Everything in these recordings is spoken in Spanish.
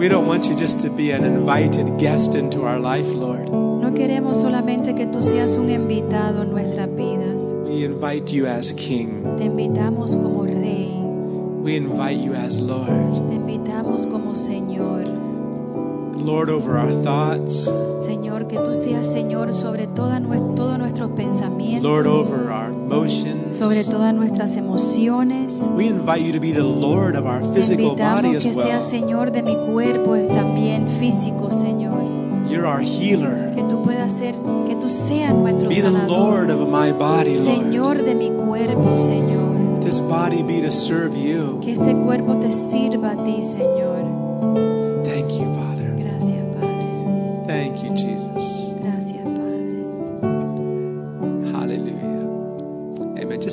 We don't want you just to be an invited guest into our life, Lord. No queremos solamente que tú seas un invitado en nuestras vidas. We invite you as King. Te invitamos como Rey. We invite you as Lord. Te invitamos como Señor. Lord over our thoughts, Señor, que tú seas Señor sobre toda todos nuestros pensamientos. Lord over our emotions. Sobre todas nuestras emociones. We invite you to be the Lord of our physical body as que seas well. Señor de mi cuerpo y también físico, Señor. You're our healer. Que tú puedas ser, que tú seas nuestro Be the sanador. Lord of my body, Lord. Señor de mi cuerpo, Señor. This body be to serve you. Que este cuerpo te sirva a ti, Señor.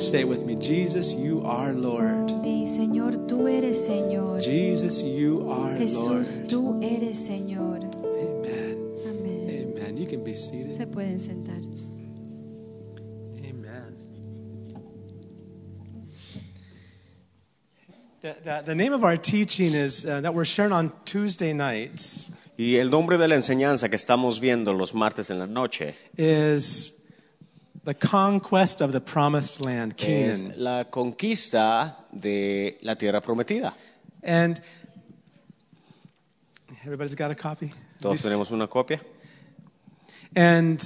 Just say it with me. Jesus, you are Lord. Di, Señor, tú eres Señor. Jesus, you are Jesús, Lord. tú eres Señor. Amen. Amén. Amen. You can be seated. Se pueden sentar. Amen. The, the, the name of our teaching is uh, that we're sharing on Tuesday nights Y el nombre de la enseñanza que estamos viendo los martes en la noche is the conquest of the promised land, es Canaan. la conquista de la tierra prometida. And everybody's got a copy? Todos tenemos una copia. And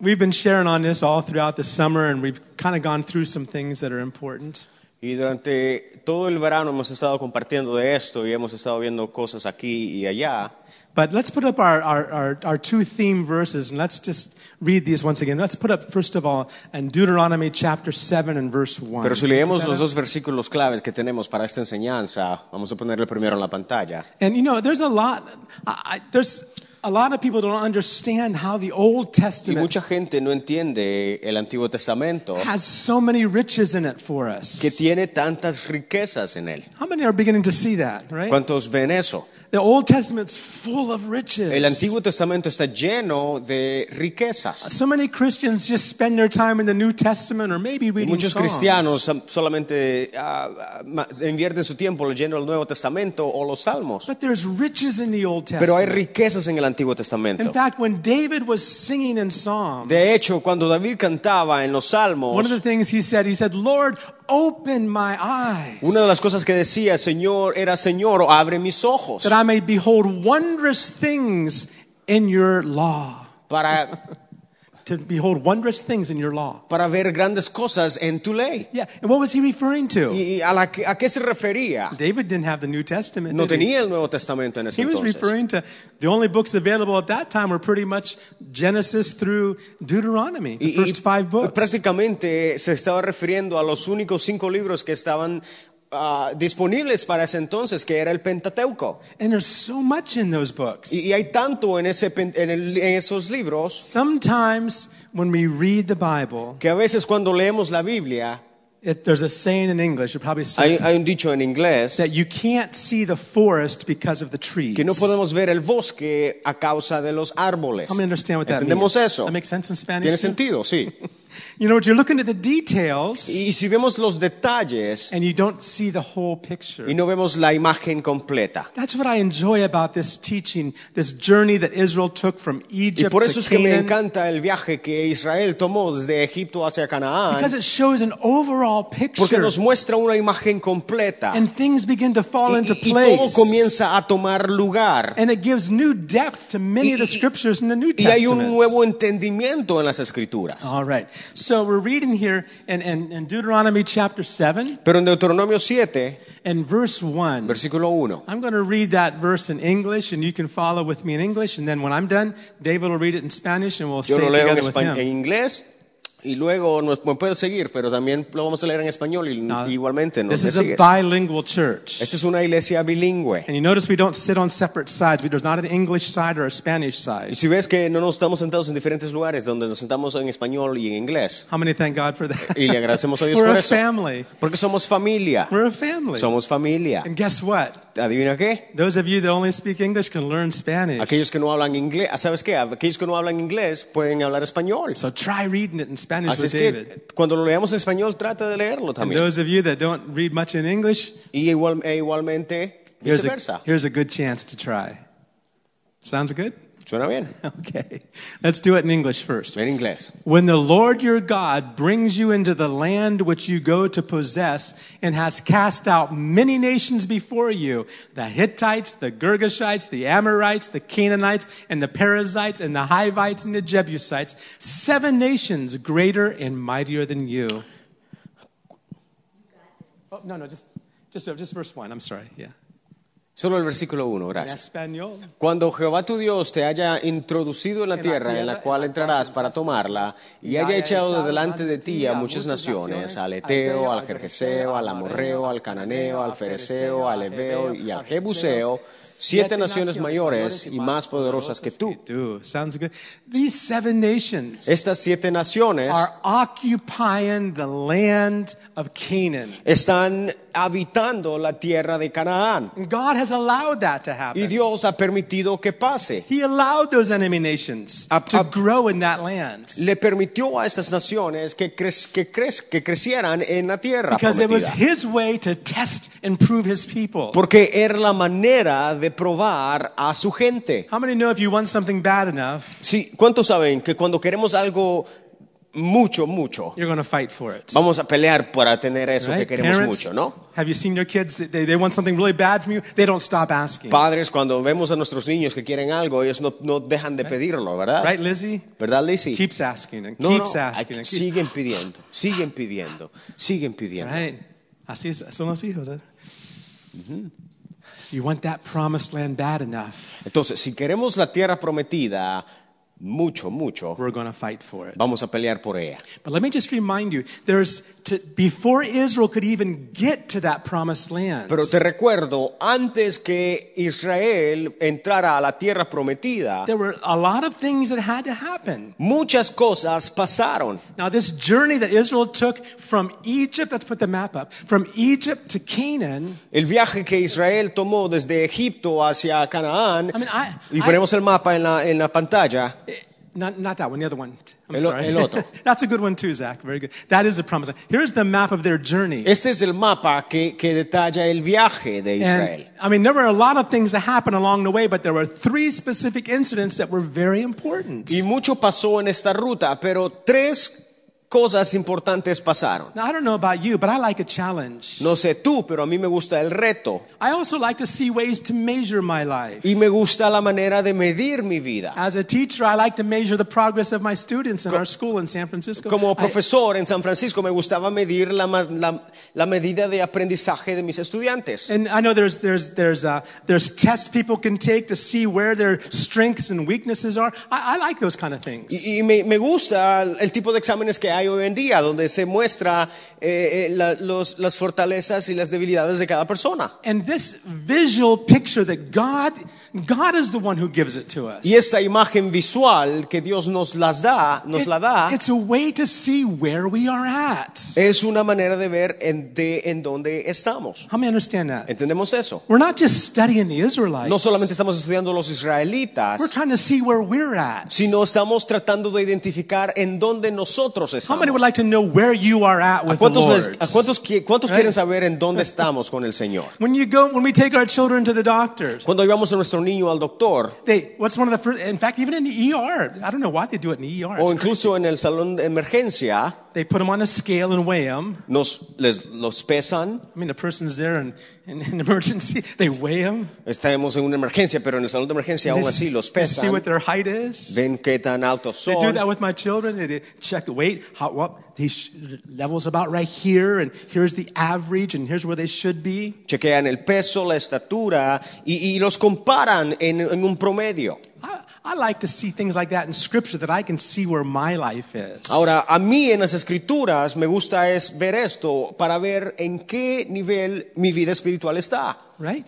we've been sharing on this all throughout the summer, and we've kind of gone through some things that are important. Y durante todo el verano hemos estado compartiendo de esto y hemos estado viendo cosas aquí y allá. But let's put up our, our, our, our two theme verses, and let's just read these once again. Let's put up, first of all, in Deuteronomy chapter 7 and verse 1. Pero si leemos los dos versículos claves que tenemos para esta enseñanza, vamos a ponerle primero en la pantalla. And you know, there's a lot, I, there's a lot of people don't understand how the Old Y Testament mucha gente no entiende el Antiguo Testamento, has so many riches in it for us. que tiene tantas riquezas en él. How many are beginning to see that, right? ¿Cuántos ven eso? The Old Testament's full of riches. El Antiguo Testamento está lleno de riquezas. So many Christians just spend their time in the New Testament or maybe reading muchos Psalms. cristianos solamente ma- invierten su tiempo leyendo el Nuevo Testamento o los Salmos. But there's riches in the Old Pero hay Testament. riquezas en el Antiguo In Testamento. fact, when David was singing in Psalms, De hecho, cuando David cantaba en los Salmos, one of the things he said, he said, Lord, open my eyes una de las cosas que decía, Señor, era Señor, abre mis ojos that I may behold wondrous things in your law. para, To behold wondrous things in your law. para ver grandes cosas en tu ley. Yeah, and what was he referring to? ¿Y a, la a qué se refería? David didn't have the New Testament. No tenía el Nuevo Testamento en ese He was entonces. referring to the only books available at that time were pretty much Genesis through Deuteronomy, the y first five books. prácticamente se estaba refiriendo a los únicos cinco libros que estaban ah, disponibles para ese entonces, que era el Pentateuco. And there's so much in those books. Y, y hay tanto en, ese, en, el- en esos libros Sometimes when we read the Bible, que a veces cuando leemos la Biblia, it, there's a saying in English, you probably say hay, un dicho en inglés that you can't see the forest because of the trees. que no podemos ver el bosque a causa de los árboles. How many understand what that ¿Entendemos means? eso? Does that make sense in Spanish? Tiene sentido, sí. You know, what you're looking at the details Y si vemos los detalles and you don't see the whole picture. y no vemos la imagen completa. That's what I enjoy about this teaching, this journey that Israel took from Egypt Y por eso to es que me Canaan. encanta el viaje que Israel tomó desde Egipto hacia Canaán, Because it shows an overall porque picture. nos muestra una imagen completa And things begin to fall into y- y todo place. comienza a tomar lugar. And it gives new depth to many of the Y- y- scriptures in the New Y hay un Testament. nuevo entendimiento en las escrituras. All right. So we're reading here in, in, in Deuteronomy chapter 7 Pero en Deuteronomio 7, and verse 1. versículo 1. I'm going to read that verse in English and you can follow with me in English. And then when I'm done, David will read it in Spanish and we'll Yo say lo it leo en, together with espa- en him. inglés y luego nos, me puedes seguir, pero también lo vamos a leer en español y Now, igualmente nos This is a sigues. bilingual church. Esta es una iglesia bilingüe. And you notice we don't sit on separate sides. There's not an English side or a Spanish side. Y si ves que no nos estamos sentados en diferentes lugares, donde nos sentamos en español y en inglés, How many thank God for that? y le agradecemos a Dios We're por a eso. family. Porque somos familia. We're a family. Somos familia. And guess what? ¿Adivina qué? Those of you that only speak English can learn Spanish. Aquellos que no hablan inglés, ¿sabes qué? Aquellos que no hablan inglés pueden hablar español. So try reading it in Spanish Así with es que cuando lo leamos en español, trata de leerlo And también. those of you that don't read much in English, Y igual, e igualmente, Here's a, viceversa. here's a good chance to try. Sounds good? Suena bien. Okay. Let's do it in English first. En inglés. When the Lord your God brings you into the land which you go to possess and has cast out many nations before you the Hittites, the Girgashites, the Amorites, the Canaanites, and the Perizzites, and the Hivites, and the Jebusites, seven nations greater and mightier than you. Oh, no, no, just, just, just verse one. I'm sorry. Yeah. Solo el versículo 1, In gracias. Cuando Jehová tu Dios te haya introducido en la tierra en la cual entrarás para tomarla, y haya echado de delante de ti a muchas naciones, al Eteo, al Jerjeseo, al Amorreo, al Cananeo, al Fereceo, al Eveo y al Jebuseo, siete naciones mayores y más poderosas que tú. Estas siete naciones are occupying the land of Canaan. están habitando la tierra de Canaán. Has allowed that to Y happen. Dios ha permitido que pase. He allowed those enemy nations Up- to up- grow in that land. Le permitió a estas naciones que, crec- que, crec- que crecieran en la tierra. Because it was prometida. his way to test and prove his people. Porque era la manera de probar a su gente. How many know if you want something bad enough, Sí, ¿cuántos saben que cuando queremos algo mucho, mucho, you're going to fight for it? vamos a pelear para tener eso que Right? queremos Parents, mucho, ¿no? Have you seen your kids? They, they want something really bad from you. They don't stop asking. Padres, cuando vemos a nuestros niños que quieren algo, ellos no, no dejan de pedirlo, ¿verdad? Right, Lizzie? ¿Verdad, Lizzie? Keeps asking and No, no, keeps asking hay- and keeps siguen pidiendo, siguen pidiendo, siguen pidiendo. Right. Así es, son los hijos. ¿eh? You want that promised land bad enough, Entonces, si queremos la tierra prometida, mucho, mucho, we're going to fight for it. vamos a pelear por ella. But let me just remind you, there's to, before Israel could even get to that promised land. Pero te recuerdo, antes que Israel entrara a la tierra prometida, there were a lot of things that had to happen. muchas cosas pasaron. Now, this journey that Israel took from Egypt, let's put the map up, from Egypt to Canaan, El viaje que Israel tomó desde Egipto hacia Canaán, I mean, I- y ponemos el mapa en la, en la pantalla, not, not that one, the other one. I'm El sorry. el otro. That's a good one too, Zach. Very good. That is the promised land. Here's the map of their journey. este es el mapa que, que detalla el viaje de Israel. And, I mean, there were a lot of things that happened along the way, but there were three specific incidents that were very important. Y mucho pasó en esta ruta, pero tres cosas importantes pasaron. Now, I don't know about you, but I like a challenge. No sé tú, pero a mí me gusta el reto I also like to see ways to measure my life. y me gusta la manera de medir mi vida. As a teacher, I like to measure the progress of my students in our school in San Francisco. Como I- profesor en San Francisco me gustaba medir la, ma- la- la medida de aprendizaje de mis estudiantes. and I know there's, there's, there's, uh, there's tests people can take to see where their strengths and weaknesses are. I, I like those kind of things. Y, y me, me gusta el tipo de exámenes que hay hoy en día, donde se muestra eh, eh, la- los- las fortalezas y las debilidades de cada persona. And this visual picture that God, God is the one who gives it to us. Y esta imagen visual que Dios nos las da, nos It- la da, It's a way to see where we are at. es una manera de ver en, de, en dónde estamos. How many understand that? ¿Entendemos eso? We're not just studying the Israelites. No solamente estamos estudiando los israelitas, We're trying to see where we're at. sino estamos tratando de identificar en dónde nosotros How many would estamos. like to know where you are at ¿A with the cuántos, Lord? a cuántos cuántos Right. quieren saber en dónde estamos con el Señor? When you go, when we take our children to the doctors, Cuando llevamos a nuestro niño al doctor, they, what's one of the first, in fact, even in the ER, I don't know why they do it in the ER. o incluso en el salón de emergencia, crazy. They put them on a scale and weigh them. nos les, los pesan. I mean, the person's there in, in, in emergency, they weigh them. Estamos en una emergencia, pero en el salón de emergencia aún así los pesan. They see what their height is. Ven qué tan altos son. They do that with my children. They, they check the weight. How, what, these levels about right here, and here's the average, and here's where they should be. Chequean el peso, la estatura y, y los comparan en, en un promedio. I, I like to see things like that in Scripture that I can see where my life is. Ahora, a mí en las escrituras me gusta es ver esto para ver en qué nivel mi vida espiritual está. right?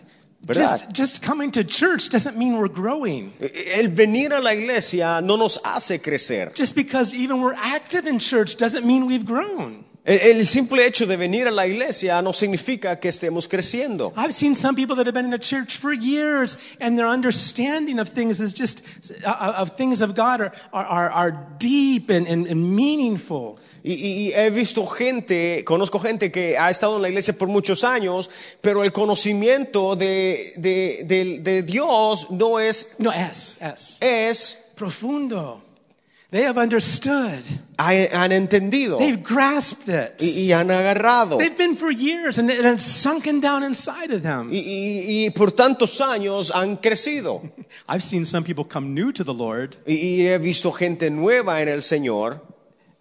Just, just coming to church doesn't mean we're growing. El venir a la iglesia no nos hace crecer. Just because even we're active in church doesn't mean we've grown. El, simple hecho de venir a la iglesia no significa que estemos creciendo. I've seen some people that have been in the church for years, and their understanding of things is just uh, of things of God are are, are, deep and, and, and meaningful. Y, y- y he visto gente, conozco gente que ha estado en la iglesia por muchos años, pero el conocimiento de, de- de- de Dios no es, No, S, S. es, Profundo. They have understood. ha- han entendido They've grasped it. y, y han agarrado. They've been for years and it- and it's sunken down inside of them. Y, y- y por tantos años han crecido. I've seen some people come new to the Lord, Y, he visto gente nueva en el Señor.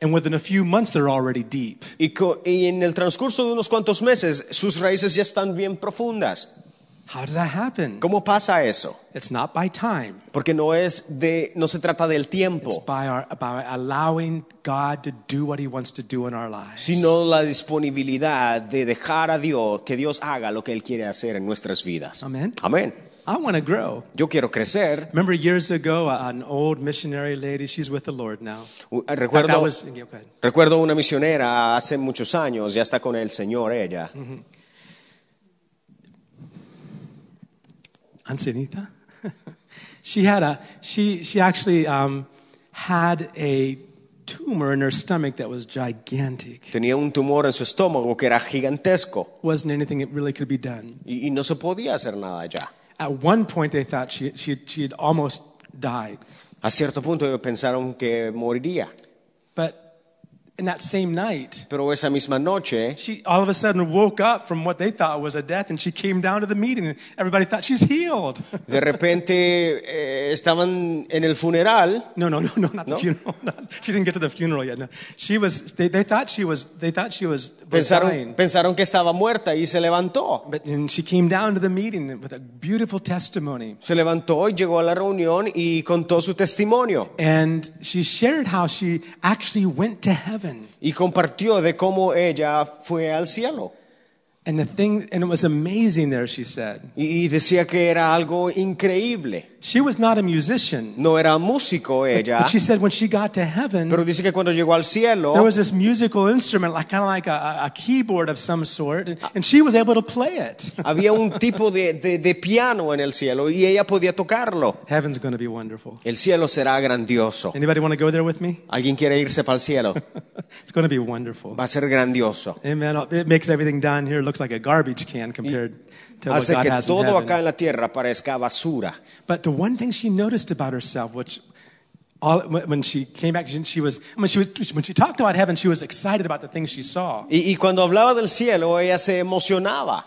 and within a few months, they're already deep. Y en el transcurso de unos cuantos meses, sus raíces ya están bien profundas. How does that happen? ¿Cómo pasa eso? It's not by time. Porque no es de, no se trata del It's tiempo, by, our, by allowing God to do what He wants to do in our lives. sino la disponibilidad de dejar a Dios, que Dios haga lo que Él quiere hacer en nuestras vidas. Amen. Amén. I want to grow. Yo quiero crecer. Remember years ago, uh, an old missionary lady, she's with the Lord now. U- That Recuerdo, was, yeah, recuerdo una misionera hace muchos años, ya está con el Señor ella. Ancenita. she had a she she actually um, had a tumor in her stomach that was gigantic. Tenía un tumor en su estómago que era gigantesco Wasn't anything that really could be done. y, y no se podía hacer nada ya. At one point, they thought she she she had almost died, A cierto punto ellos pensaron que moriría, but in that same night. pero esa misma noche She all of a sudden woke up from what they thought was a death, and she came down to the meeting, and everybody thought she's healed. de repente eh, estaban en el funeral No, no, no, no, not the funeral. Not- she didn't get to the funeral yet. No, she was. They, they thought she was. They thought she was, was pensaron, dying. pensaron que estaba muerta y se levantó. But and she came down to the meeting with a beautiful testimony, Se levantó y llegó a la reunión y contó su testimonio and she shared how she actually went to heaven. Y compartió de cómo ella fue al cielo. And the thing, and it was amazing there. She said Y, y decía que era algo increíble. She was not a musician, No era músico ella, but she said when she got to heaven, pero dice que cuando llegó al cielo there was this musical instrument, like kind of like a, a keyboard of some sort, and, she was able to play it. había un tipo de, de- de piano en el cielo y ella podía tocarlo. Heaven's going to be wonderful. El cielo será grandioso. Anybody want to go there with me? ¿Alguien quiere irse para el cielo? It's going to be wonderful. Va a ser grandioso. Amen. It makes everything down here look like a garbage can compared what Hace que todo acá en la tierra parezca basura. But the one thing she noticed about herself, which all, when she came back, she, she was, when she was, when she talked about heaven, she was excited about the things she saw. Y, y cuando hablaba del cielo, ella se emocionaba.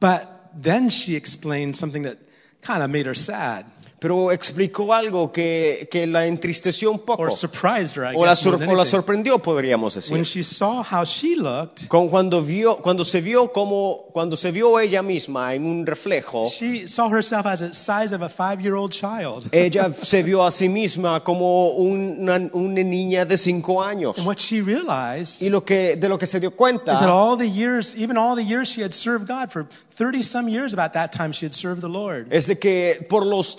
But then she explained something that kind of made her sad Pero explicó algo que, que la entristeció un poco. or surprised her, I O la, guess, more sor- than o la anything. sorprendió, podríamos When decir. she saw how she looked, Con- Cuando, vio, cuando, se vio como, cuando se vio ella misma en un reflejo, she saw herself as the size of a five-year-old child. ella se vio a sí misma como una, una niña de cinco años. And what she realized Y lo que, de lo que se dio is that cuenta all the years, even all the years she had served God, for 30 some years about that time she had served the Lord. es de que por los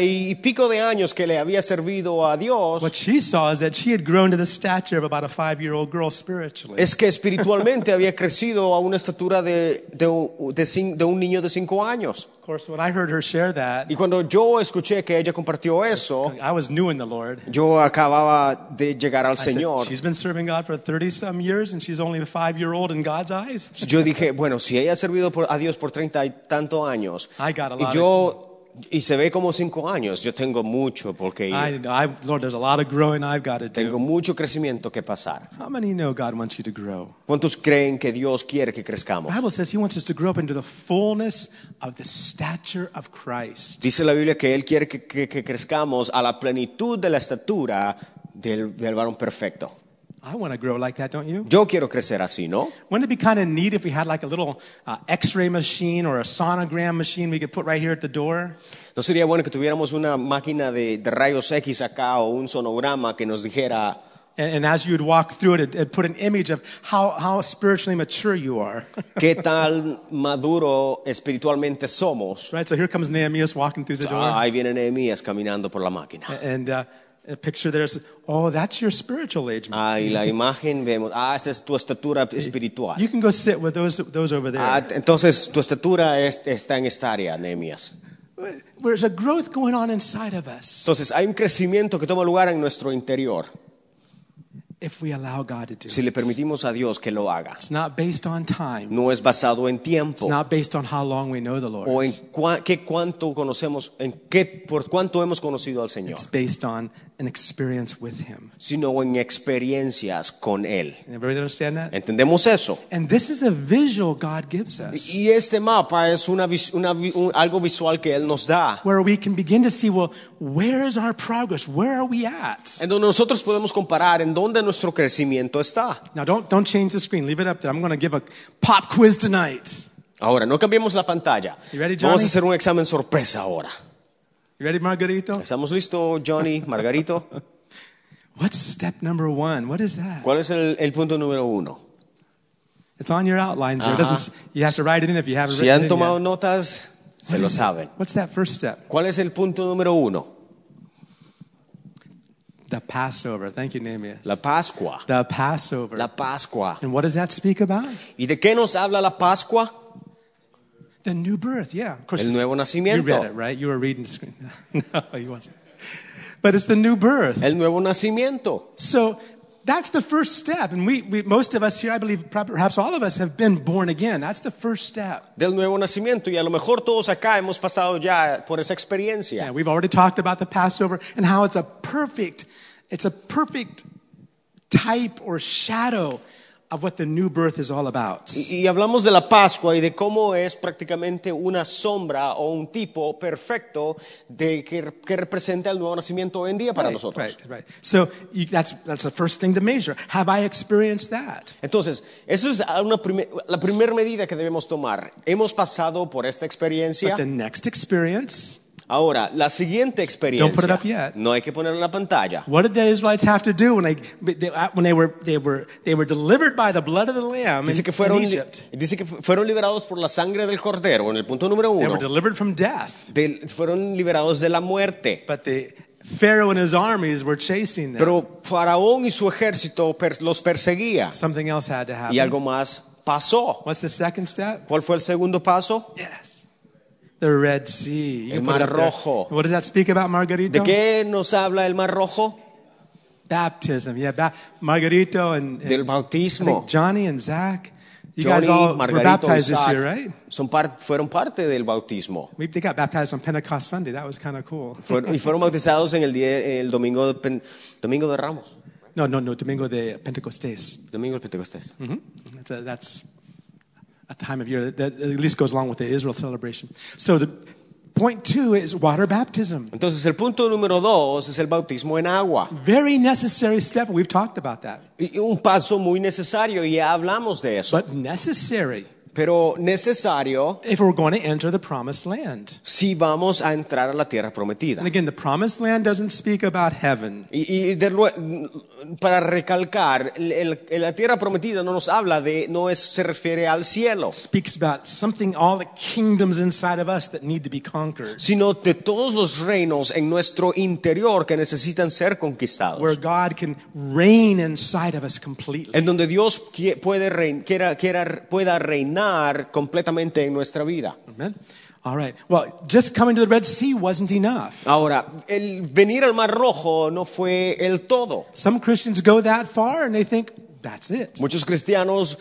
y pico de años que le había servido a Dios, What she saw is that she had grown to the stature of about a five year old girl spiritually. es que espiritualmente había crecido a una estatura de, de un- de cin- de un niño de cinco años. Of course, when I heard her share that, Y cuando yo escuché que ella compartió eso, I was new in the Lord. yo acababa de llegar al I said, Señor. she's been serving God for 30 some years and she's only a five year old in God's eyes. Yo dije, bueno, si ella ha servido por- a Dios por treinta y tanto años, I got a y lot yo, y se ve como cinco años, yo tengo mucho porque I, I, Lord, there's a lot of growing I've got to tengo do. mucho crecimiento que pasar. How many know God wants you to grow? ¿Cuántos creen que Dios quiere que crezcamos? The Bible says He wants us to grow up into the fullness of the stature of Christ. Dice la Biblia que Él quiere que, que- que crezcamos a la plenitud de la estatura del, del varón perfecto. I want to grow like that, don't you? Yo quiero crecer así, ¿no? Wouldn't it be kind of neat if we had like a little uh, x-ray machine or a sonogram machine we could put right here at the door? ¿No sería bueno que tuviéramos una máquina de, de rayos X acá o un sonograma que nos dijera, And, and as you would walk through it, it, it put an image of how, how spiritually mature you are. qué tal maduro espiritualmente somos? right? So here comes Nehemiah walking through the door. Ah, ahí viene Nehemías caminando por la máquina. and uh, picture there oh, that's your spiritual age. Ah, y la imagen vemos, ah, esa es tu estatura espiritual. You can go sit with those, those over there. Ah, entonces tu estatura es- está en esta área, Nehemías. There's a growth going on inside of us. Entonces hay un crecimiento que toma lugar en nuestro interior. if we allow God to do si le it. permitimos a Dios que lo haga. It's not based on time. No es basado en It's tiempo not based on how long we know the Lord. o en cua- qué cuánto conocemos, en qué por cuánto hemos conocido al Señor, It's based on an experience with Him. sino en experiencias con él. Everybody understand that? ¿Entendemos eso? And this is a visual God gives us Y este mapa es una, vis- una vi- un- algo visual que él nos da, where we can begin to see, well, where is our progress? Where are we at? en donde nosotros podemos comparar en dónde nuestro crecimiento está. Now, don't, don't change the screen. Leave it up there. I'm going to give a pop quiz tonight. Ahora, no cambiemos la pantalla. You ready, Vamos a hacer un examen sorpresa ahora. You ready, Margarito? ¿Estamos listos, Johnny, Margarito? What's step number one? What is that? ¿Cuál es el, el punto número uno? It's on your outlines there. It doesn't, you have to write it in if you haven't Si written han it tomado yet. notas, se What lo is it? saben. What's that first step? ¿Cuál es el punto número uno? The Passover. Thank you, Nehemiah. La Pascua. The Passover. La Pascua. And what does that speak about? ¿Y de qué nos habla la Pascua? The new birth, yeah. Of course, El nuevo You read it, right? You were reading the screen. no, you wasn't. But it's the new birth. El nuevo nacimiento. So that's the first step. And we, we, most of us here, I believe, perhaps all of us have been born again. That's the first step. Del nuevo nacimiento. Y a lo mejor todos acá hemos pasado ya por esa experiencia. Yeah, we've already talked about the Passover and how it's a perfect, it's a perfect type or shadow of what the new birth is all about. Y, y hablamos de la Pascua y de cómo es prácticamente una sombra o un tipo perfecto de que, que representa el nuevo nacimiento hoy en día para Right, nosotros. Right, right. So you, that's, that's the first thing to measure. Have I experienced that? Entonces, eso es una prime- la primera medida que debemos tomar. Hemos pasado por esta But experiencia. the next experience, Ahora, la siguiente Don't put it experiencia. up yet. No hay que ponerla en la pantalla. what did the Israelites have to do when they, they, when they, were, they, were, they were delivered by the blood of the Lamb in, Dice que, in fueron, Egypt? dice que fu- fueron liberados por la sangre del cordero, en el punto número They uno. were delivered from death. Del- fueron liberados de la muerte. But the Pharaoh and his armies were chasing them. Pero Faraón y su ejército per- los perseguía. Something else had to happen. Y algo más pasó. What's the second step? ¿Cuál fue el segundo paso? Yes. The Red Sea. You El Mar. Rojo. What does that speak about, Margarito? ¿De qué nos habla el Mar Rojo? Baptism. Yeah, ba- Margarito and, and Del bautismo. Johnny and Zach. You guys Johnny, all were Margarito, baptized this Isaac, year, right? son par- fueron parte del bautismo. We, they got baptized on Pentecost Sunday. That was kind of cool. Fueron- y fueron bautizados en el, día, el domingo, de, domingo de Ramos. No, no, no. Domingo de Pentecostés. Domingo de Pentecostés. hmm That's, a, that's a time of year that at least goes along with the Israel celebration. So the point two is water baptism. Entonces el punto número dos es el bautismo en agua. Very necessary step. We've talked about that. Y un paso muy necesario y ya hablamos de eso. But necessary Pero necesario if we're going to enter the promised land. si vamos a entrar a la tierra prometida. And again, the promised land doesn't speak about heaven. Y, y de lue- para recalcar, el- el- la tierra prometida no nos habla de, no es, se refiere al cielo, speaks about something, all the kingdoms inside of us that need to be conquered. sino de todos los reinos en nuestro interior que necesitan ser conquistados. Where God can reign inside of us completely. En donde Dios puede rein- quiera, quiera- pueda reinar completamente en nuestra vida. Amen. All right. Well, just coming to the Red Sea wasn't enough. Ahora, el venir al Mar Rojo no fue el todo. Some Christians go that far and they think, that's it. Muchos cristianos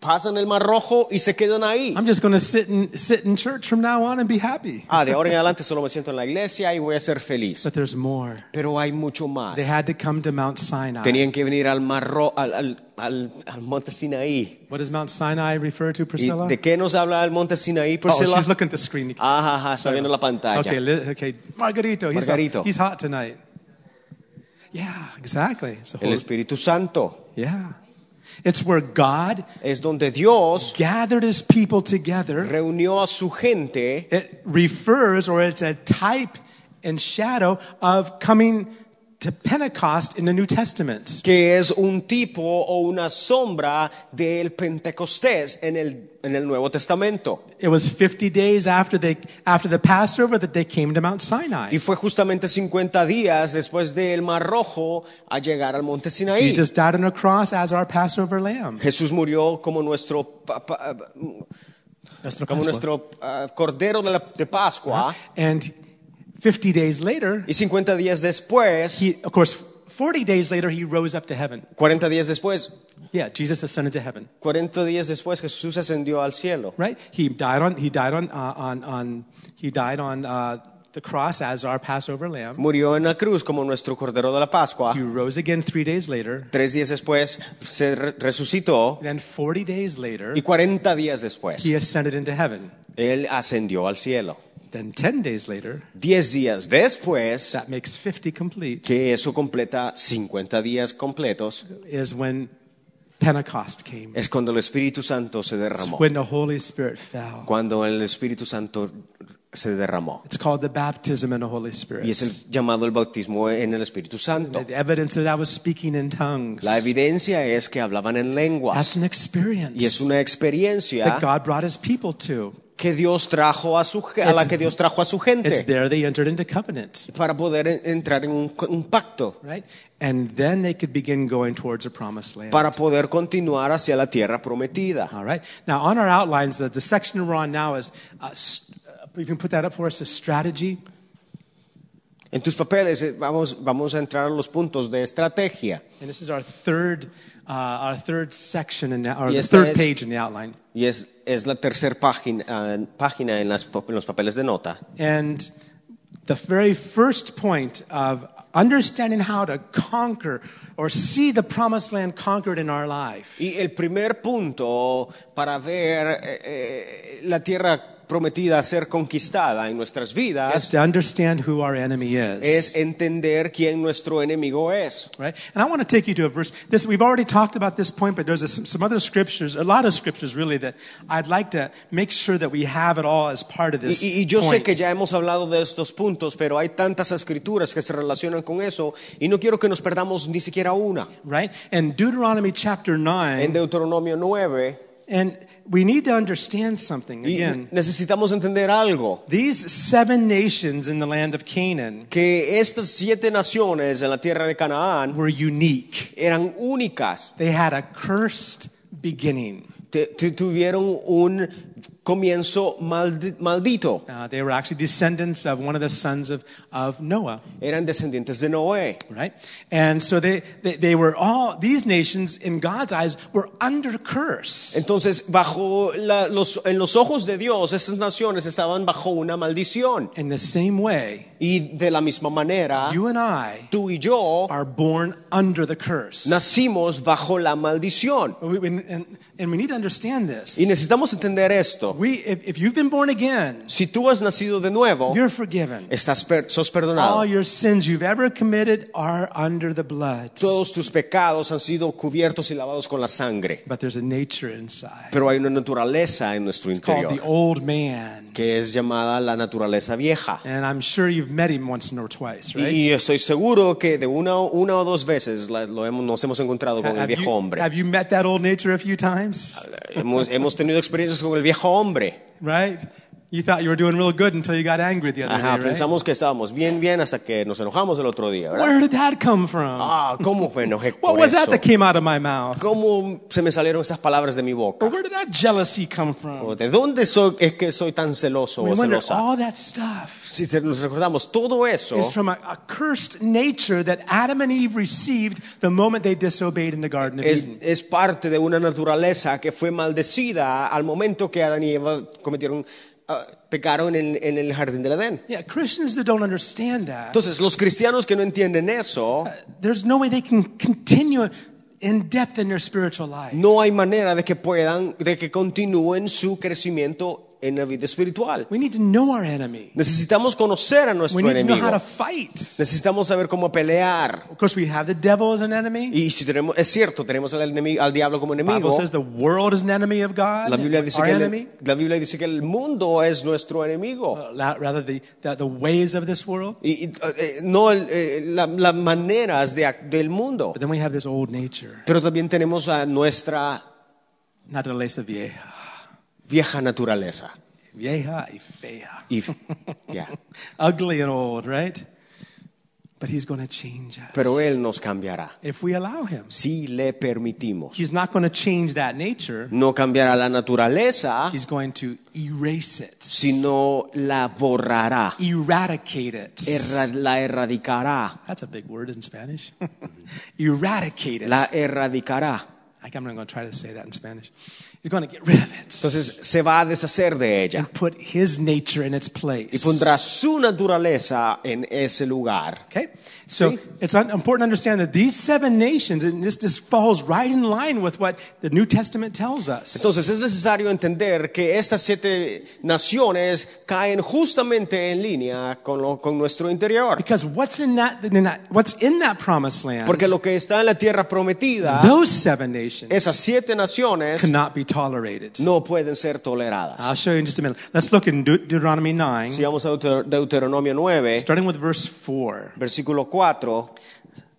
pasan el Mar Rojo y se quedan ahí. I'm just going to sit in, sit in church from now on and be happy. Ah, de ahora en adelante solo me siento en la iglesia y voy a ser feliz. But there's more. Pero hay mucho más. They had to come to Mount Sinai. Tenían que venir al Mar Ro- al, al, al, al monte Sinaí. What does Mount Sinai refer to, ¿Y Priscilla? de qué nos habla el monte Sinaí, Oh, Priscila? she's looking at the screen. Ajá, ajá, está viendo la pantalla. Okay, okay. Margarito, he's, Margarito. he's hot tonight. Yeah, exactly. The El whole, Espíritu Santo yeah. It's where God es donde Dios gathered his people together. reunió a su gente It refers, or it's a type and shadow of coming to Pentecost in the New Testament. que es un tipo o una sombra del Pentecostés en el, en el Nuevo Testamento. It was 50 days after, they, after the Passover that they came to Mount Sinai. Y fue justamente 50 días después del Mar Rojo a llegar al monte Sinaí. Jesus died on a cross as our Passover lamb. Jesús murió como nuestro, pa- pa- Nuestro como Pascua. nuestro ah, cordero de, la- de Pascua. And 50 days later, Y 50 días después, he, of course, 40 days later, he rose up to heaven. 40 días después, Yeah, Jesus ascended to heaven. 40 días después Jesús ascendió al cielo. Right? He died on. He died on. Uh, on. On. He died on uh, the cross as our Passover lamb. Murió en la cruz como nuestro Cordero de la Pascua. He rose again three days later. Tres días después se re- resucitó Then 40 days later, y 40 días después he ascended into heaven. Él ascendió al cielo. Then 10 days later, Diez días después, that makes 50 complete, que eso completa 50 días completos, is when Pentecost came. es cuando el Espíritu Santo se It's derramó. when the Holy Spirit fell. Cuando el Espíritu Santo se derramó. It's called the baptism in the Holy Spirit. Y es el llamado el bautismo en el Espíritu Santo. The evidence that I was speaking in tongues. La evidencia es que hablaban en That's lenguas. an experience Y es una experiencia that God brought his people to. Que Dios trajo a, su, a la It's- que Dios trajo a su It's gente there they entered into covenant, para poder en- entrar en un, un pacto, right? And then they could begin going towards a promised land. para poder continuar hacia la tierra prometida. All right. Now, on our outlines, the, the section we're on now is, uh, uh, you can put that up for us, a strategy. En tus papeles eh, vamos, vamos a entrar a los puntos de estrategia. And this is our third, uh, our third section, in the, esta third es- page in the outline. Y es, es la tercera página, ah, página en, las en los papeles de nota. And the very first point of understanding how to conquer or see the promised land conquered in our life Y el primer punto para ver eh, eh, la tierra prometida ser conquistada en nuestras vidas to understand who our enemy is. es entender quién nuestro enemigo es. Right? And I want to take you to a verse. This we've already talked about this point, but there's a, some, other scriptures, a lot of scriptures really that I'd like to make sure that we have it all as part of this. y- y yo sé point. que ya hemos hablado de estos puntos, pero hay tantas escrituras que se relacionan con eso y no quiero que nos perdamos ni siquiera una. right? And Deuteronomy chapter En 9, Deuteronomio 9, and we need to understand something y again. necesitamos entender algo. These seven nations in the land of Canaan que estas siete naciones en la tierra de Canaán were unique. eran únicas, They had a cursed beginning. Te- tuvieron un comienzo maldito, Uh, they were actually descendants of one of the sons of, of Noah. eran descendientes de Noé. right? And so they, they, they were all, these nations in God's eyes were under curse. Entonces, bajo la- los, en los ojos de Dios, esas naciones estaban bajo una maldición. In the same way, Y de la misma manera, you and I tú y yo are born under the curse. nacimos bajo la maldición. We- we- and, and we need to understand this. Y necesitamos entender esto. We, if, if you've been born again, Si tú has nacido de nuevo, you're forgiven. estás per- sos perdonado. All your sins you've ever committed are under the blood. Todos tus pecados han sido cubiertos y lavados con la sangre. But there's a nature inside. Pero hay una naturaleza en nuestro It's called the interior old man. que es llamada la naturaleza vieja. And I'm sure you've met him once or twice, right? Y estoy seguro que de una, una o dos veces lo hemos- nos hemos encontrado con el Have viejo you, hombre. have you met that old nature a few times? Hemos, hemos tenido experiencias con el viejo hombre. Right? You thought you were doing real good until you got angry the other Ajá, day, right? pensamos que estábamos bien, bien hasta que nos enojamos el otro día, ¿verdad? Where did that come from? Ah, ¿cómo me enojé what por was eso? that that came out of my mouth? ¿Cómo se me salieron esas palabras de mi boca? Or where did that jealousy come from? ¿O ¿De dónde soy, es que soy tan celoso we o wonder celosa? all that stuff Si nos recordamos, todo eso is from a, a cursed nature that Adam and Eve received the moment they disobeyed in the Garden of es, Eden. es parte de una naturaleza que fue maldecida al momento que Adán y Eva cometieron, ah, pecaron en, en el jardín del Edén. Yeah, Christians that don't understand that, Entonces, los cristianos que no entienden eso, there's no way they can continue in depth in their spiritual life. no hay manera de que puedan, de que continúen su crecimiento en la vida espiritual. We need to know our enemy. Necesitamos conocer a We nuestro need to know enemigo. how to fight. Necesitamos saber cómo pelear. Of course, we have the devil as an enemy. Y si tenemos, es cierto, tenemos al, enemigo, al diablo como Bible enemigo. says the world is an enemy of God. La Biblia, dice our que el, enemy. la Biblia dice que el mundo es nuestro enemigo. Rather, the, the, the ways of this world. Y, y, no eh, la- las maneras de, del mundo. But then we have this old nature, Pero también tenemos a nuestra naturaleza vieja. Vieja naturaleza. Vieja y fea. Y, ya. Ugly and old, right? But he's going to change us pero Él nos cambiará. if we allow him. Si le permitimos. He's not going to change that nature. No cambiará la naturaleza, He's going to erase it, sino la borrará, eradicate it. erra- la erradicará, That's a big word in Spanish. eradicate it. la erradicará. I'm going to try to say that in Spanish. He's going to get rid of it Entonces se va a deshacer de ella and put his nature in its place. y pondrá su naturaleza en ese lugar. Okay? So it's important to understand that these seven nations, and this, this falls right in line with what the New Testament tells us. Entonces es necesario entender que estas siete naciones caen justamente en línea con, lo- con nuestro interior. Because what's in that, in that, what's in that promised land, Porque lo que está en la tierra prometida, those seven nations esas siete naciones cannot be tolerated. no pueden ser toleradas. I'll show you in just a minute. Let's look in Deut- Deuteronomy 9, Si vamos a Deuter- Deuteronomio 9, starting with verse 4. versículo 4,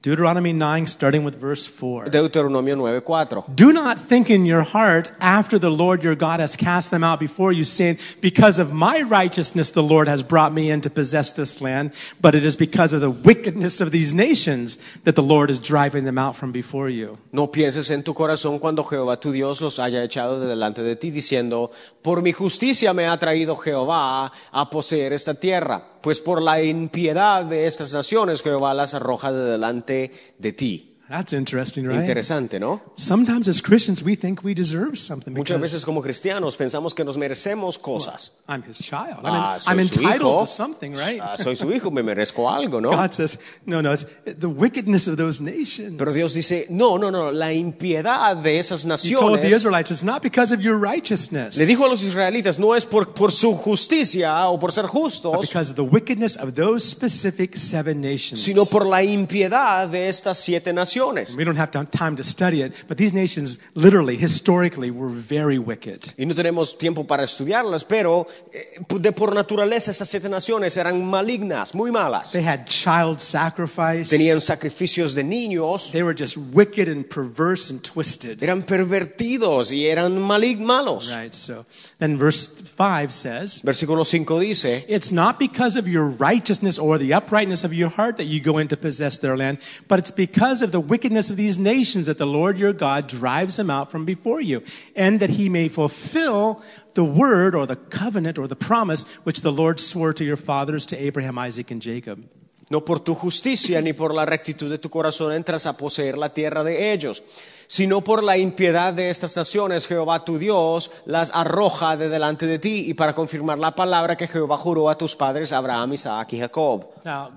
Deuteronomy 9, starting with verse 4. Deuteronomio 9, 4. Do not think in your heart after the Lord your God has cast them out before you, saying, Because of my righteousness the Lord has brought me in to possess this land, but it is because of the wickedness of these nations that the Lord is driving them out from before you. No pienses en tu corazón cuando Jehová tu Dios los haya echado de delante de ti, diciendo, por mi justicia me ha traído Jehová a poseer esta tierra, pues por la impiedad de estas naciones Jehová las arroja de delante de ti. That's interesting, right? Interesante, ¿no? Sometimes as Christians we think we deserve something Muchas veces como cristianos pensamos que nos merecemos cosas. I'm his child. I'm, Ah, en- soy I'm su entitled hijo. to something, right? Ah, soy su hijo, me merezco algo, ¿no? God says, no, no, it's the wickedness of those nations. Pero Dios dice, no, no, no, la impiedad de esas He told the naciones Israelites, it's not because of your righteousness. Le dijo a los israelitas, no es por, por su justicia o por ser but justos, because of the wickedness of those specific seven nations. sino por la impiedad de estas siete naciones. We don't have time to study it, but these nations literally, historically, were very wicked. Y no tenemos tiempo para estudiarlas, pero eh, de por naturaleza estas siete naciones eran malignas, muy malas. They had child sacrifice. Tenían sacrificios de niños, They were just wicked and perverse and twisted. eran pervertidos y eran malig malos. Right, so then verse 5 says, Versículo 5 dice, It's not because of your righteousness or the uprightness of your heart that you go in to possess their land, but it's because of the wickedness of these nations that the Lord your God drives them out from before you, and that he may fulfill the word or the covenant or the promise which the Lord swore to your fathers, to Abraham, Isaac, and Jacob. No por tu justicia ni por la rectitud de tu corazón entras a poseer la tierra de ellos, sino por la impiedad de estas naciones Jehová tu Dios las arroja de delante de ti y para confirmar la palabra que Jehová juró a tus padres Abraham, Isaac y Jacob. Now,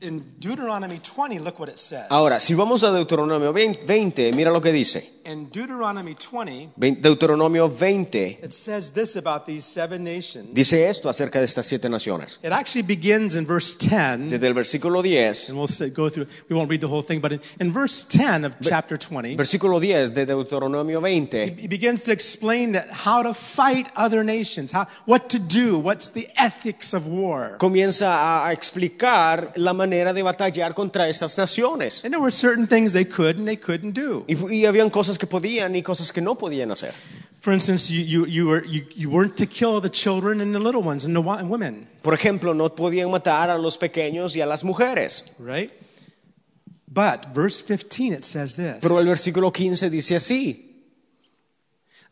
in Deuteronomy 20, look what it says. Ahora, si vamos a Deuteronomio 20, mira lo que dice. In Deuteronomy 20, Vein- Deuteronomio 20 it says this about these seven nations. dice esto acerca de estas siete naciones. It actually begins in verse 10. Desde el versículo 10, And we'll go through, we won't read the whole thing, but in, verse 10 of chapter 20, versículo 10 de Deuteronomio 20, he begins to explain that how to fight other nations, how, what to do, what's the ethics of war. comienza a explicar la manera de batallar contra estas naciones. And there were certain things they could and they couldn't do. Y, y habían cosas que podían y cosas que no podían hacer. For instance, you, you, you, were, you, you weren't to kill the children and the little ones and the women, Por ejemplo, no podían matar a los pequeños y a las mujeres. right? But verse 15, it says this. Pero el versículo 15 dice así.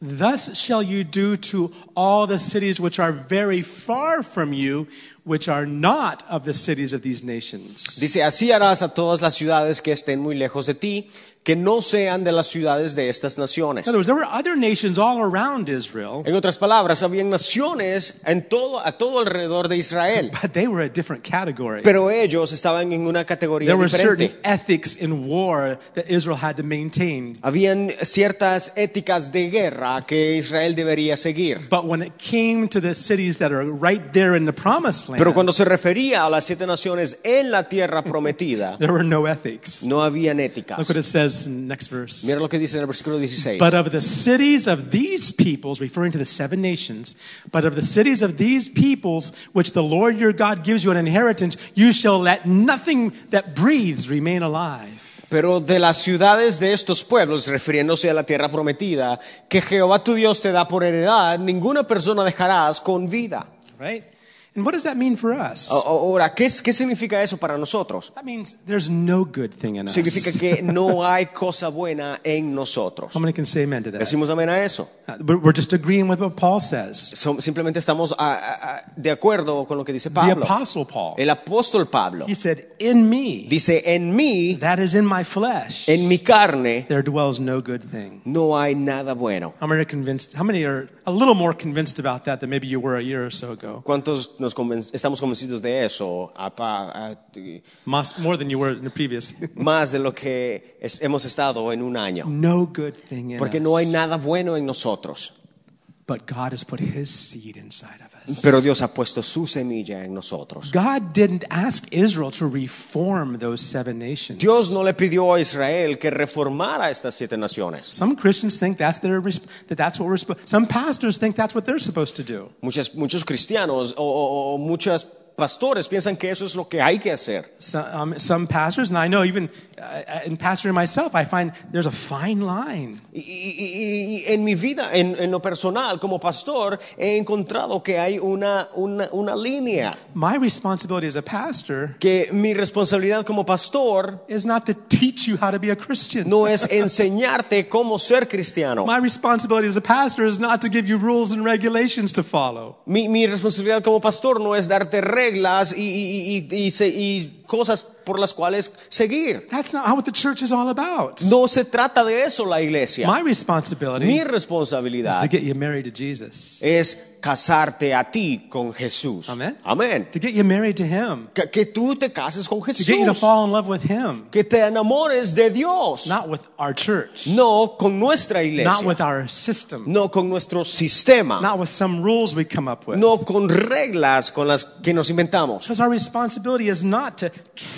Thus shall you do to all the cities which are very far from you, which are not of the cities of these nations. Dice, así harás a todas las ciudades que estén muy lejos de ti, que no sean de las ciudades de estas naciones. In other words, there were other nations all around Israel, En otras palabras, habían naciones en todo, a todo alrededor de Israel, but they were a different category. pero ellos estaban en una categoría There were certain diferente. ethics in war that Israel had to maintain. Habían ciertas éticas de guerra que Israel debería seguir. But when it came to the cities that are right there in the promised land, Pero cuando se refería a las siete naciones en la tierra prometida, there were no habían éticas. What it says in the next verse. Mira lo que dice en el versículo 16. But of the cities of these peoples, referring to the seven nations, but of the cities of these peoples, which the Lord your God gives you an inheritance, you shall let nothing that breathes remain alive. Pero de las ciudades de estos pueblos, refiriéndose a la tierra prometida, que Jehová tu Dios te da por heredad, ninguna persona dejarás con vida. Right? And what does that mean for us? Ahora, ¿qué, ¿qué significa eso para nosotros? That means there's no good thing in us. Significa que no hay cosa buena en nosotros. How many can say amen to that? Decimos amén a eso. Uh, We're just agreeing with what Paul says. Som- simplemente estamos a- a- a- de acuerdo con lo que dice Pablo. The apostle Paul, El apóstol Pablo he said, in me, dice, en mí, that is in my flesh, en mi carne, there dwells no good thing. no hay nada bueno. How many are convinced? How many are a little more convinced about that than maybe you were a year or so ago? ¿Cuántos nos conven- estamos convencidos de eso? A- Más, more than you were in the previous. Más de lo que es- hemos estado en un año. no good thing in Porque us. no hay nada bueno en nosotros. But God has put His seed inside us. Pero Dios ha puesto su semilla en nosotros. God didn't ask Israel to reform those seven nations. Dios no le pidió a Israel que reformara estas siete naciones. Some Christians think that's their that that's what we're supposed. Some pastors think that's what they're supposed to do. Muchas, muchos cristianos o, o- o muchos pastores piensan que eso es lo que hay que hacer. Some, um, some pastors, and I know even uh, in pastoring myself, I find there's a fine line. Y, y- y- en mi vida, en, en lo personal, como pastor, he encontrado que hay una, una, una línea. My responsibility as a pastor Que mi responsabilidad como pastor is not to teach you how to be a Christian. no es enseñarte cómo ser cristiano. My responsibility as a pastor is not to give you rules and regulations to follow. Mi, mi responsabilidad como pastor no es darte reglas y, y- y- y se- cosas por las cuales seguir. That's not what the church is all about. No se trata de eso la iglesia. My responsibility Mi is to responsabilidad get you married to Jesus, es casarte a ti con Jesús. Amén. Amén. to get you married to Him, Que, que tú te cases con to get you to Jesús. fall in love with Him, Que te enamores de Dios. not with our church, No con nuestra not iglesia. with our system, No con nuestro sistema. not with some rules we come up with. No con reglas con las que nos inventamos. Because our responsibility is not to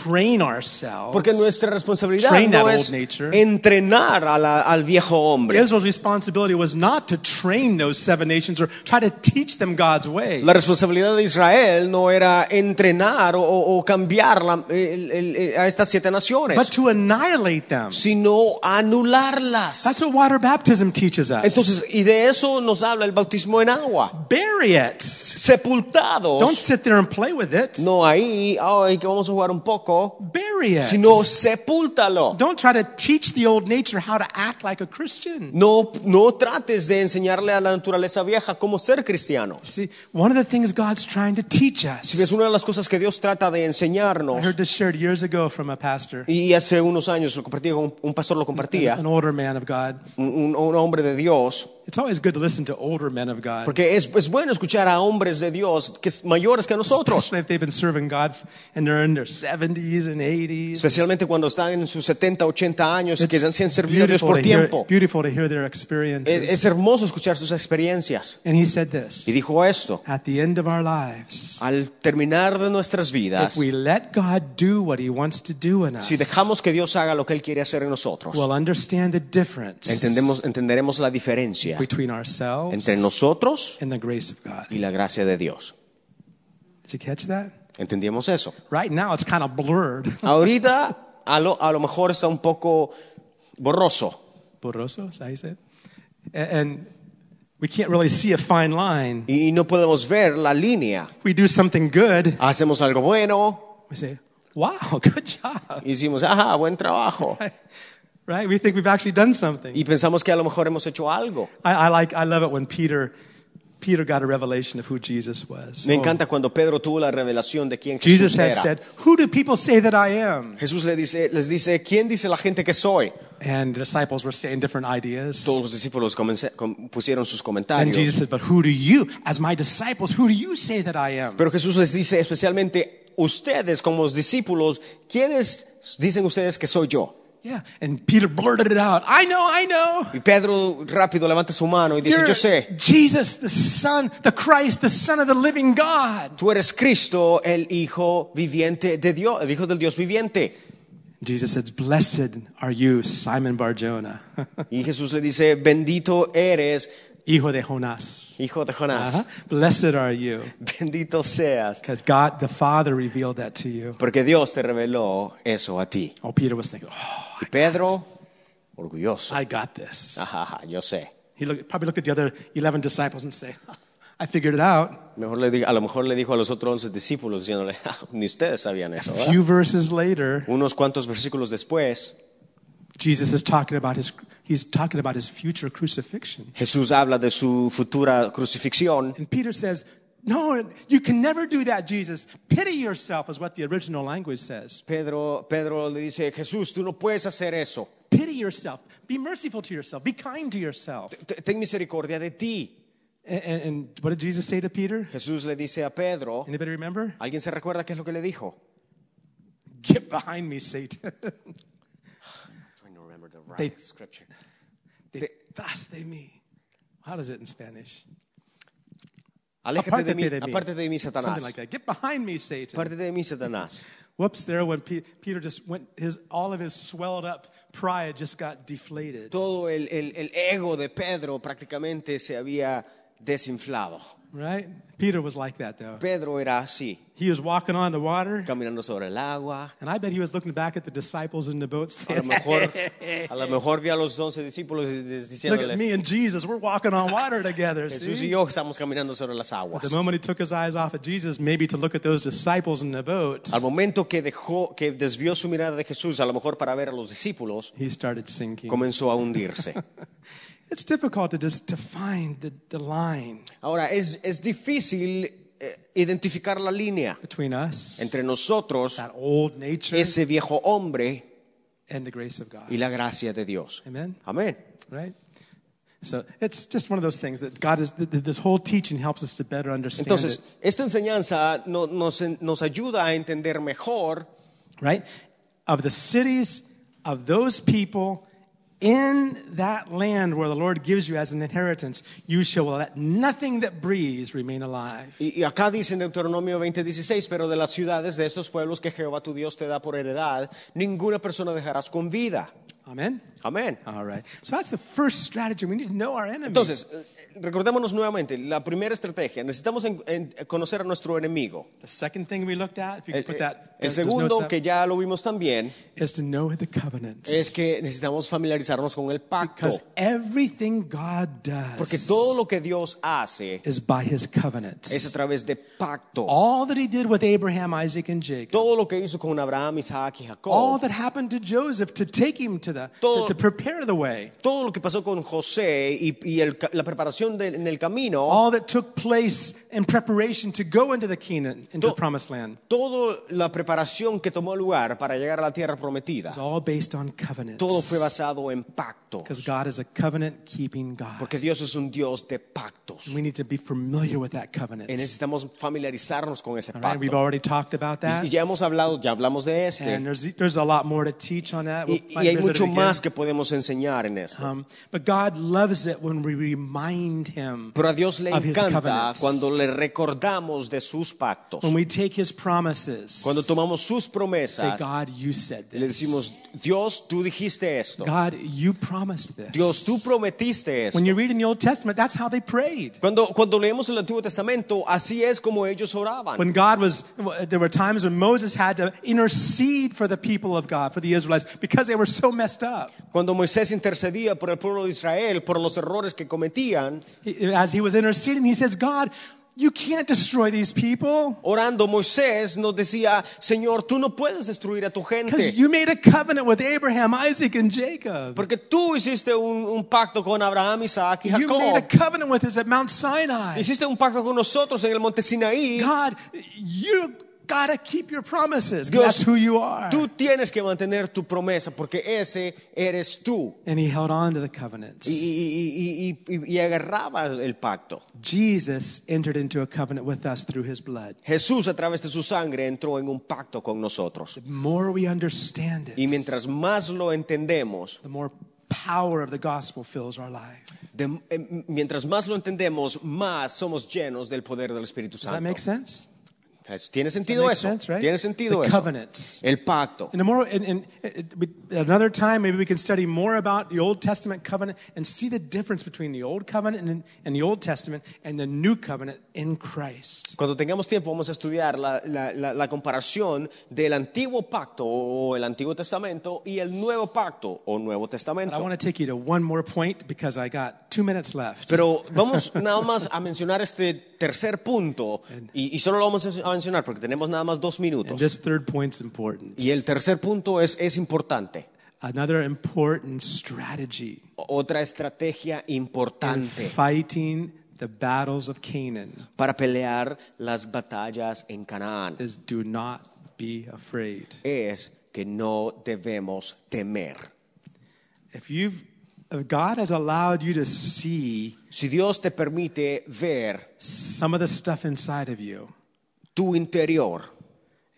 train ourselves. Porque nuestra responsabilidad Train that no old es nature. entrenar a la- al viejo hombre. Israel's responsibility was not to train those seven nations or try to teach them God's ways. La responsabilidad de Israel no era entrenar o, o- cambiar la- el- el- el- a estas siete naciones, but to annihilate them. sino anularlas. That's what water baptism teaches us. Entonces, y de eso nos habla el bautismo en agua. bury it. Don't Sepultados, sit there and play with it. no ahí, ay, que vamos a jugar un poco, Bury it. sino sepúltalo. Don't try to teach the old nature how to act like a Christian. No, no trates de enseñarle a la naturaleza vieja cómo ser cristiano. See, one of the things God's trying to teach Si ves us. una de las cosas que Dios trata de I enseñarnos, heard this shared years ago from a pastor, y hace unos años lo compartía con un pastor lo compartía, an older man of God. un, un- un hombre de Dios, It's always good to listen to older men of God, porque es, es bueno escuchar a hombres de Dios que es mayores que nosotros, especially if they've been serving God and they're in their 70s and 80s. especialmente cuando están en sus 70, 80 años, que han servido a Dios por to hear- tiempo. beautiful to hear their Es, experiences. es hermoso escuchar sus experiencias. And he said this Y dijo esto, At the end of our lives, al terminar de nuestras if vidas, we let God do what he wants to do in us, si dejamos que Dios haga lo que Él quiere hacer en nosotros, we'll understand the difference entendemos, entenderemos la diferencia between ourselves entre nosotros and the grace of God. y la gracia de Dios. Did you catch that? ¿Entendíamos eso? Right now, it's kind of blurred. Ahorita a lo, a lo mejor está un poco borroso. Borroso, is that how you say it? A- And we can't really see a fine line. y y no podemos ver la línea. We do something good, Hacemos algo bueno we say, wow, good job. y decimos, ajá, buen trabajo. Right? We think we've actually done something. Y pensamos que a lo mejor hemos hecho algo. I, I like, I love it when Peter, Peter got a revelation of who Jesus was. Me Oh. encanta cuando Pedro tuvo la revelación de quién Jesus Jesús had era. said, Who do people say that I am? Jesús le dice, les dice, ¿quién dice la gente que soy? And the disciples were saying different ideas. Todos los discípulos comencé- pusieron sus And comentarios. Jesus said, But who do you, as my disciples, who do you say that I am? Pero Jesús les dice especialmente, ustedes como los discípulos, ¿quiénes dicen ustedes que soy yo? Yeah. And Peter blurted it out. I know, I know. Y Pedro rápido levanta su mano y dice, You're yo sé, Jesus, the Son, the Christ, the Son of the living God. tú eres Cristo, el Hijo viviente de Dios, el Hijo del Dios viviente. Jesus says, Blessed are you, Simon Barjona, Y Jesús le dice, bendito eres, hijo de Jonás. hijo de Jonás. Uh-huh. Blessed are you, Bendito seas, because God the Father revealed that to you. porque Dios te reveló eso a ti. Oh, Peter was thinking, Oh, Y Pedro, orgulloso. I got this. Ajá, ajá, yo sé. He looked, probably looked at the other 11 disciples and say, I figured it out. Mejor le a lo mejor le dijo a los otros once discípulos diciéndole, "Ah, ni ustedes sabían eso. A few verses later, Unos cuantos versículos después, Jesus is talking about his he's talking about his future crucifixion. Jesús habla de su futura crucifixión And Peter says, "No, you can never do that, Jesus. Pity yourself is what the original language says. Pedro, Pedro le dice, Jesús, tú no puedes hacer eso. Pity yourself. Be merciful to yourself. Be kind to yourself." Ten misericordia de ti. And, and, and what did Jesus say to Peter? Jesús le dice a Pedro, Anybody remember? ¿alguien se recuerda qué es lo que le dijo? Get behind me, Satan. Trying to remember the They- scripture. Detrás de mí. How does it in Spanish? Aléjate de mí, Apártate de mí. apártate de mí, Something Satanás. like that. Get behind me, Satan. Aparte de mí, Satanás. Whoops, there when Pe- Peter just went, his, all of his swelled up pride just got deflated. Todo el, el- el ego de Pedro prácticamente se había desinflado. Right? Peter was like that, though. Pedro era así, He was walking on the water, caminando sobre el agua. and I bet he was looking back at the disciples in the boat A lo mejor, a lo mejor vi a los once discípulos des- Look at me and Jesus. We're walking on water together. Jesús y yo estamos caminando sobre las aguas. The moment he took his eyes off of Jesus, maybe to look at those disciples in the boat, Al momento que dejó, que desvió su mirada de Jesús, a lo mejor para ver a los discípulos, he started sinking. comenzó a hundirse. It's difficult to just to find the, the line Ahora, es, es difícil eh, identificar la línea between us, entre nosotros, that old nature, ese viejo hombre, and the grace of God. y la gracia de Dios. Amen. Amén. Right? So it's just one of those things that God is, this whole teaching helps us to better understand Entonces, it. esta enseñanza no- nos, nos ayuda a entender mejor Right? Of the cities of those people in that land where the Lord gives you as an inheritance, you shall let nothing that breathes remain alive. Y, y acá dice en Deuteronomio 20:16, pero de las ciudades de estos pueblos que Jehová tu Dios te da por heredad, ninguna persona dejarás con vida. Amen? Amén. All right. So that's the first strategy. We need to know our enemy. Entonces, eh, recordémonos nuevamente, la primera estrategia, necesitamos en- en- conocer a nuestro enemigo. the second thing we looked at, if you could put that, el those notes segundo, up, que ya lo vimos también, is to know the covenants. es que necesitamos familiarizarnos con el pacto. Because everything God does Porque todo lo que Dios hace is by his covenants. es a través de pacto. All that he did with Abraham, Isaac, and Jacob. Todo lo que hizo con Abraham, Isaac y All that happened to Joseph to take him to the Todo- to, to prepare the way. Todo lo que pasó con José y, y el la preparación de- en el camino. All that took place in preparation to go into the Canaan, into To- the promised land. Toda la preparación que tomó lugar para llegar a la tierra prometida. It's all based on covenants. Todo fue basado en pactos. Because God is a covenant keeping God. Porque Dios es un Dios de pactos. We need to be familiar with that covenant. Y necesitamos familiarizarnos con ese All right, we've pacto. already talked about that. Y ya hemos hablado, ya hablamos de este. And there's, there's a lot more to teach on that. We'll Y, y hay mucho. Más que podemos enseñar en eso. Um, but God loves it when we remind Him Pero a Dios le of His encanta cuando le recordamos de sus pactos. When we take His promises. Cuando tomamos sus say, promesas God, you said y le this. decimos, Dios, tú dijiste esto. God, you promised this. Dios, tú prometiste esto. When you read in the Old Testament, that's how they prayed. Cuando, cuando leemos el Antiguo Testamento, así es como ellos oraban. When God was, there were times when Moses had to intercede for the people of God, for the Israelites, because they were so messed up. Cuando Moisés intercedía por el pueblo de Israel, por los errores que cometían, As he was interceding, he says, God, you can't destroy these people orando Moisés nos decía, Señor, tú no puedes destruir a tu because gente. you made a covenant with Abraham, Isaac, and Jacob. Porque tú hiciste un, un pacto con Abraham, Isaac y You made a Jacob. covenant with us at Mount Sinai. Hiciste un pacto con nosotros en el monte Sinaí. God, you gotta keep your promises. Dios, that's who you are. Tú tienes que mantener tu promesa porque ese eres tú. And he held on to the covenants. Y, y- y- y- y agarraba el pacto. Jesus entered into a covenant with us through his blood. Jesús a través de su sangre entró en un pacto con nosotros. The more we understand it, Y mientras más lo entendemos, the more power of the gospel fills our life. de- eh, mientras más lo entendemos, más somos llenos del poder del Espíritu Does that Santo. make sense? ¿Tiene sentido eso? sense, right? ¿Tiene sentido the eso? covenants. El pacto. In more, in, in, in- another time, maybe we can study more about the Old Testament covenant and see the difference between the Old covenant and, and the Old Testament and the New covenant in Christ. Cuando tengamos tiempo vamos a estudiar la, la- la- la comparación del antiguo pacto o el Antiguo Testamento y el nuevo pacto o Nuevo But I Testamento. want to take you to one more point because I got two minutes left. Pero vamos nada más a mencionar este tercer punto y, y solo lo vamos a mencionar porque tenemos nada más dos minutos. this third point's important. Y el tercer punto es, es importante. Another important strategy Otra estrategia in importante fighting the battles of Canaan para pelear las batallas en Canaán is do not be afraid. es que no debemos temer. If you've if God has allowed you to see Si Dios te permite ver some of the stuff inside of you, tu interior,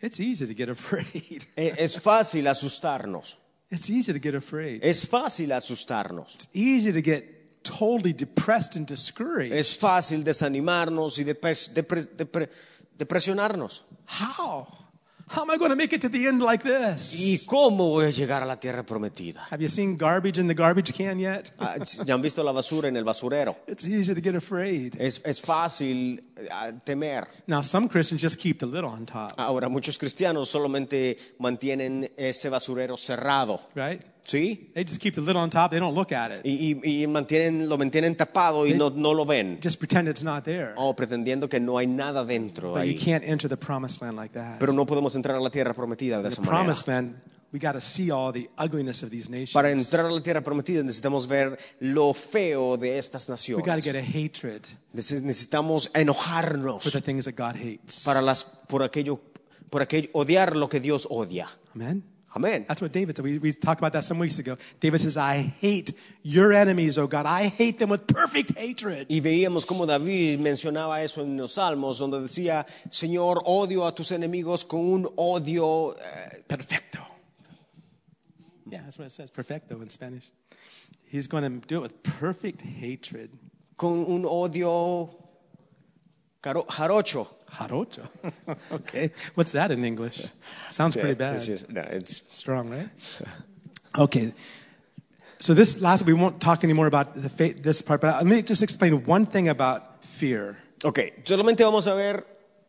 it's easy to get afraid. es fácil asustarnos. It's easy to get afraid. Es fácil asustarnos. It's easy to get totally depressed and discouraged. Es fácil desanimarnos y depres- depre- depre- depresionarnos. How? How am I going to make it to the end like this? ¿Y cómo voy a llegar a la tierra prometida? Have you seen garbage in the garbage can yet? Ah, ¿Ya han visto la basura en el basurero? It's easy to get afraid. Es, es fácil ah, temer. Now, some Christians just keep the lid on top, Ahora, muchos cristianos solamente mantienen ese basurero cerrado, right? ¿Sí? They just keep the lid on top. They don't look at it. Y, y- y mantienen, lo mantienen tapado y no, no lo ven. Just pretend it's not there. O pretendiendo que no hay nada dentro But you ahí. can't enter the promised land like that. Pero no podemos entrar a la tierra prometida de esa the manera. promised land, we got to see all the ugliness of these nations. Para entrar a la tierra prometida necesitamos ver lo feo de estas we got to naciones. get a hatred Neces- Necesitamos for enojarnos the things that God hates. para las, por aquello, por aquello, odiar lo que Dios odia. Amen. Amén. That's what David said. We, we talked about that some weeks ago. David says, I hate your enemies, oh God. I hate them with perfect hatred. Y veíamos como David mencionaba eso en los Salmos, donde decía, Señor, odio a tus enemigos con un odio eh, Perfecto. Yeah, that's what it says, perfecto in Spanish. He's going to do it with perfect hatred. con un odio jarocho. Jarocho. okay. What's that in English? Sounds pretty bad. It's just- no, it's- Strong, right? Okay. So this last we won't talk anymore about the faith, this part, but let me just explain one thing about fear. Ok, solamente vamos a ver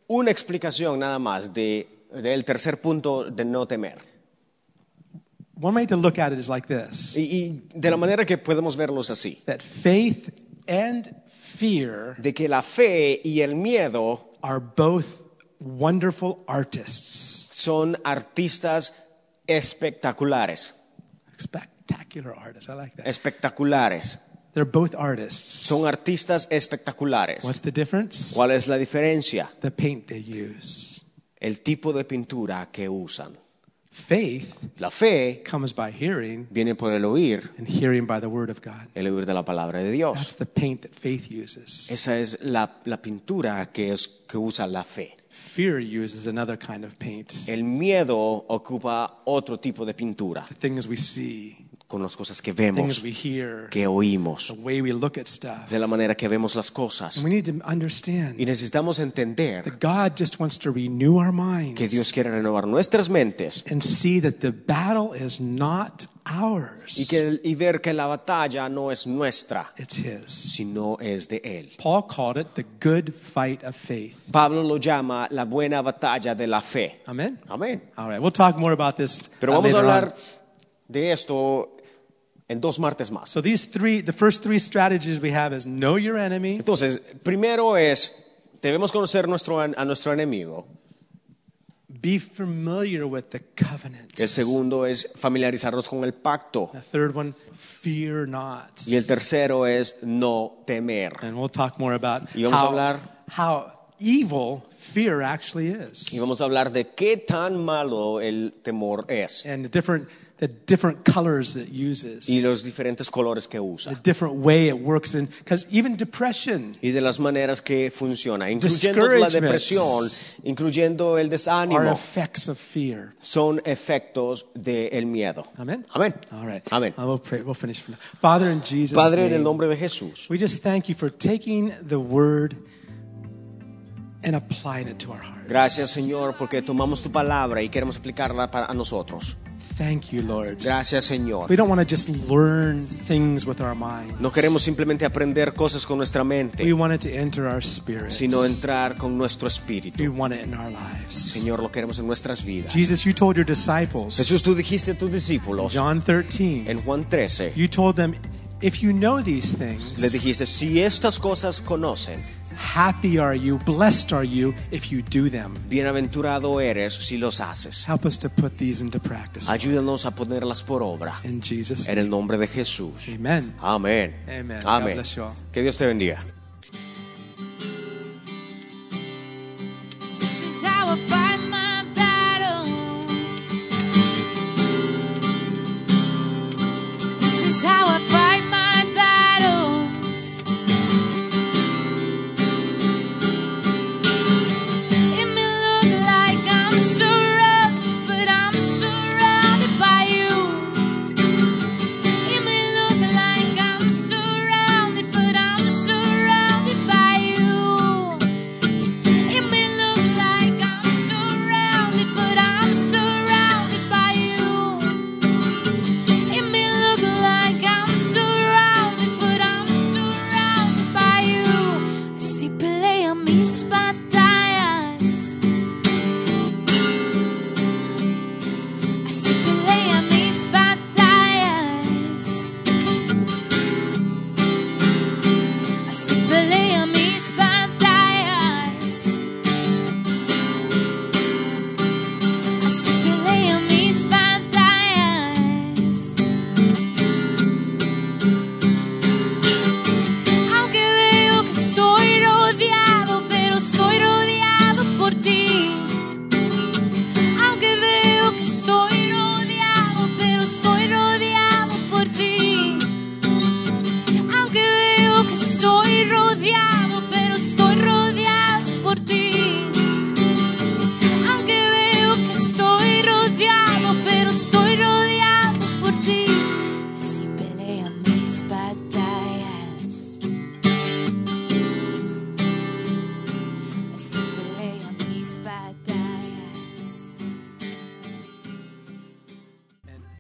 una explicación nada más de, del tercer punto de no temer. One way to look at it is like this: Y, y de la manera que podemos verlos así, that faith and fear de que la fe y el miedo are both wonderful artists. son artistas espectaculares, Spectacular artists. I like that. espectaculares, They're both artists. son artistas espectaculares. What's the difference? ¿Cuál es la diferencia? The paint they use. El tipo de pintura que usan. Faith La fe comes by hearing, viene por el oír, and hearing by the word of God. el oír de la palabra de Dios. That's the paint that faith uses. Esa es la, la pintura que, es, que usa la fe. Fear uses another kind of paint. El miedo ocupa otro tipo de pintura, The things we see, con las cosas que vemos, que oímos, the way we look at stuff. de la manera que vemos las cosas. And we need to understand Y necesitamos entender that God just wants to renew our minds que Dios quiere renovar nuestras mentes and see that the battle is not ours. y, que, y ver que la batalla no es nuestra, It's His. sino es de Él. Paul called it the good fight of faith. Pablo lo llama la buena batalla de la fe. Amen? Amén. All right, we'll talk more about this Pero uh, vamos a hablar de esto en dos martes más. So these three, the first three strategies we have is know your enemy, Entonces, primero es, debemos conocer nuestro, a nuestro enemigo. be familiar with the covenants. El segundo es familiarizarnos con el pacto. The third one, fear not. Y el tercero es no temer. And we'll talk more about Y vamos a how, hablar- how evil fear actually is. Y vamos a hablar de qué tan malo el temor es And different, the different colors it uses. y los diferentes colores que the usa. different way it works in, because even depression Y de las maneras que funciona, incluyendo la depresión, incluyendo el are desánimo, effects of fear. son efectos del miedo. Amen? Amén. All right. Amén. I will pray. We'll finish from now. Father, in Jesus' Padre, en name, el nombre de Jesús, we just thank you for taking the word and applying it to our hearts. Gracias, Señor, porque tomamos tu palabra y queremos aplicarla para a nosotros. Thank you, Lord. Gracias, Señor. We don't want to just learn things with our minds. No queremos simplemente aprender cosas con nuestra We mente, want it to enter our spirit. sino entrar con nuestro We espíritu. want it in our lives. Señor, lo queremos en nuestras vidas. Jesus, you told your disciples, Jesús, tú dijiste a tus discípulos John 13, en Juan 13, you told them, if you know these le things, dijiste, si estas cosas conocen, happy are you, blessed are you if you do them. bienaventurado eres si los haces. Help us to put these into practice. Ayúdanos a ponerlas por obra. In Jesus' En el nombre de Jesús. Amen. Amén. Amén. all. Que Dios te bendiga. like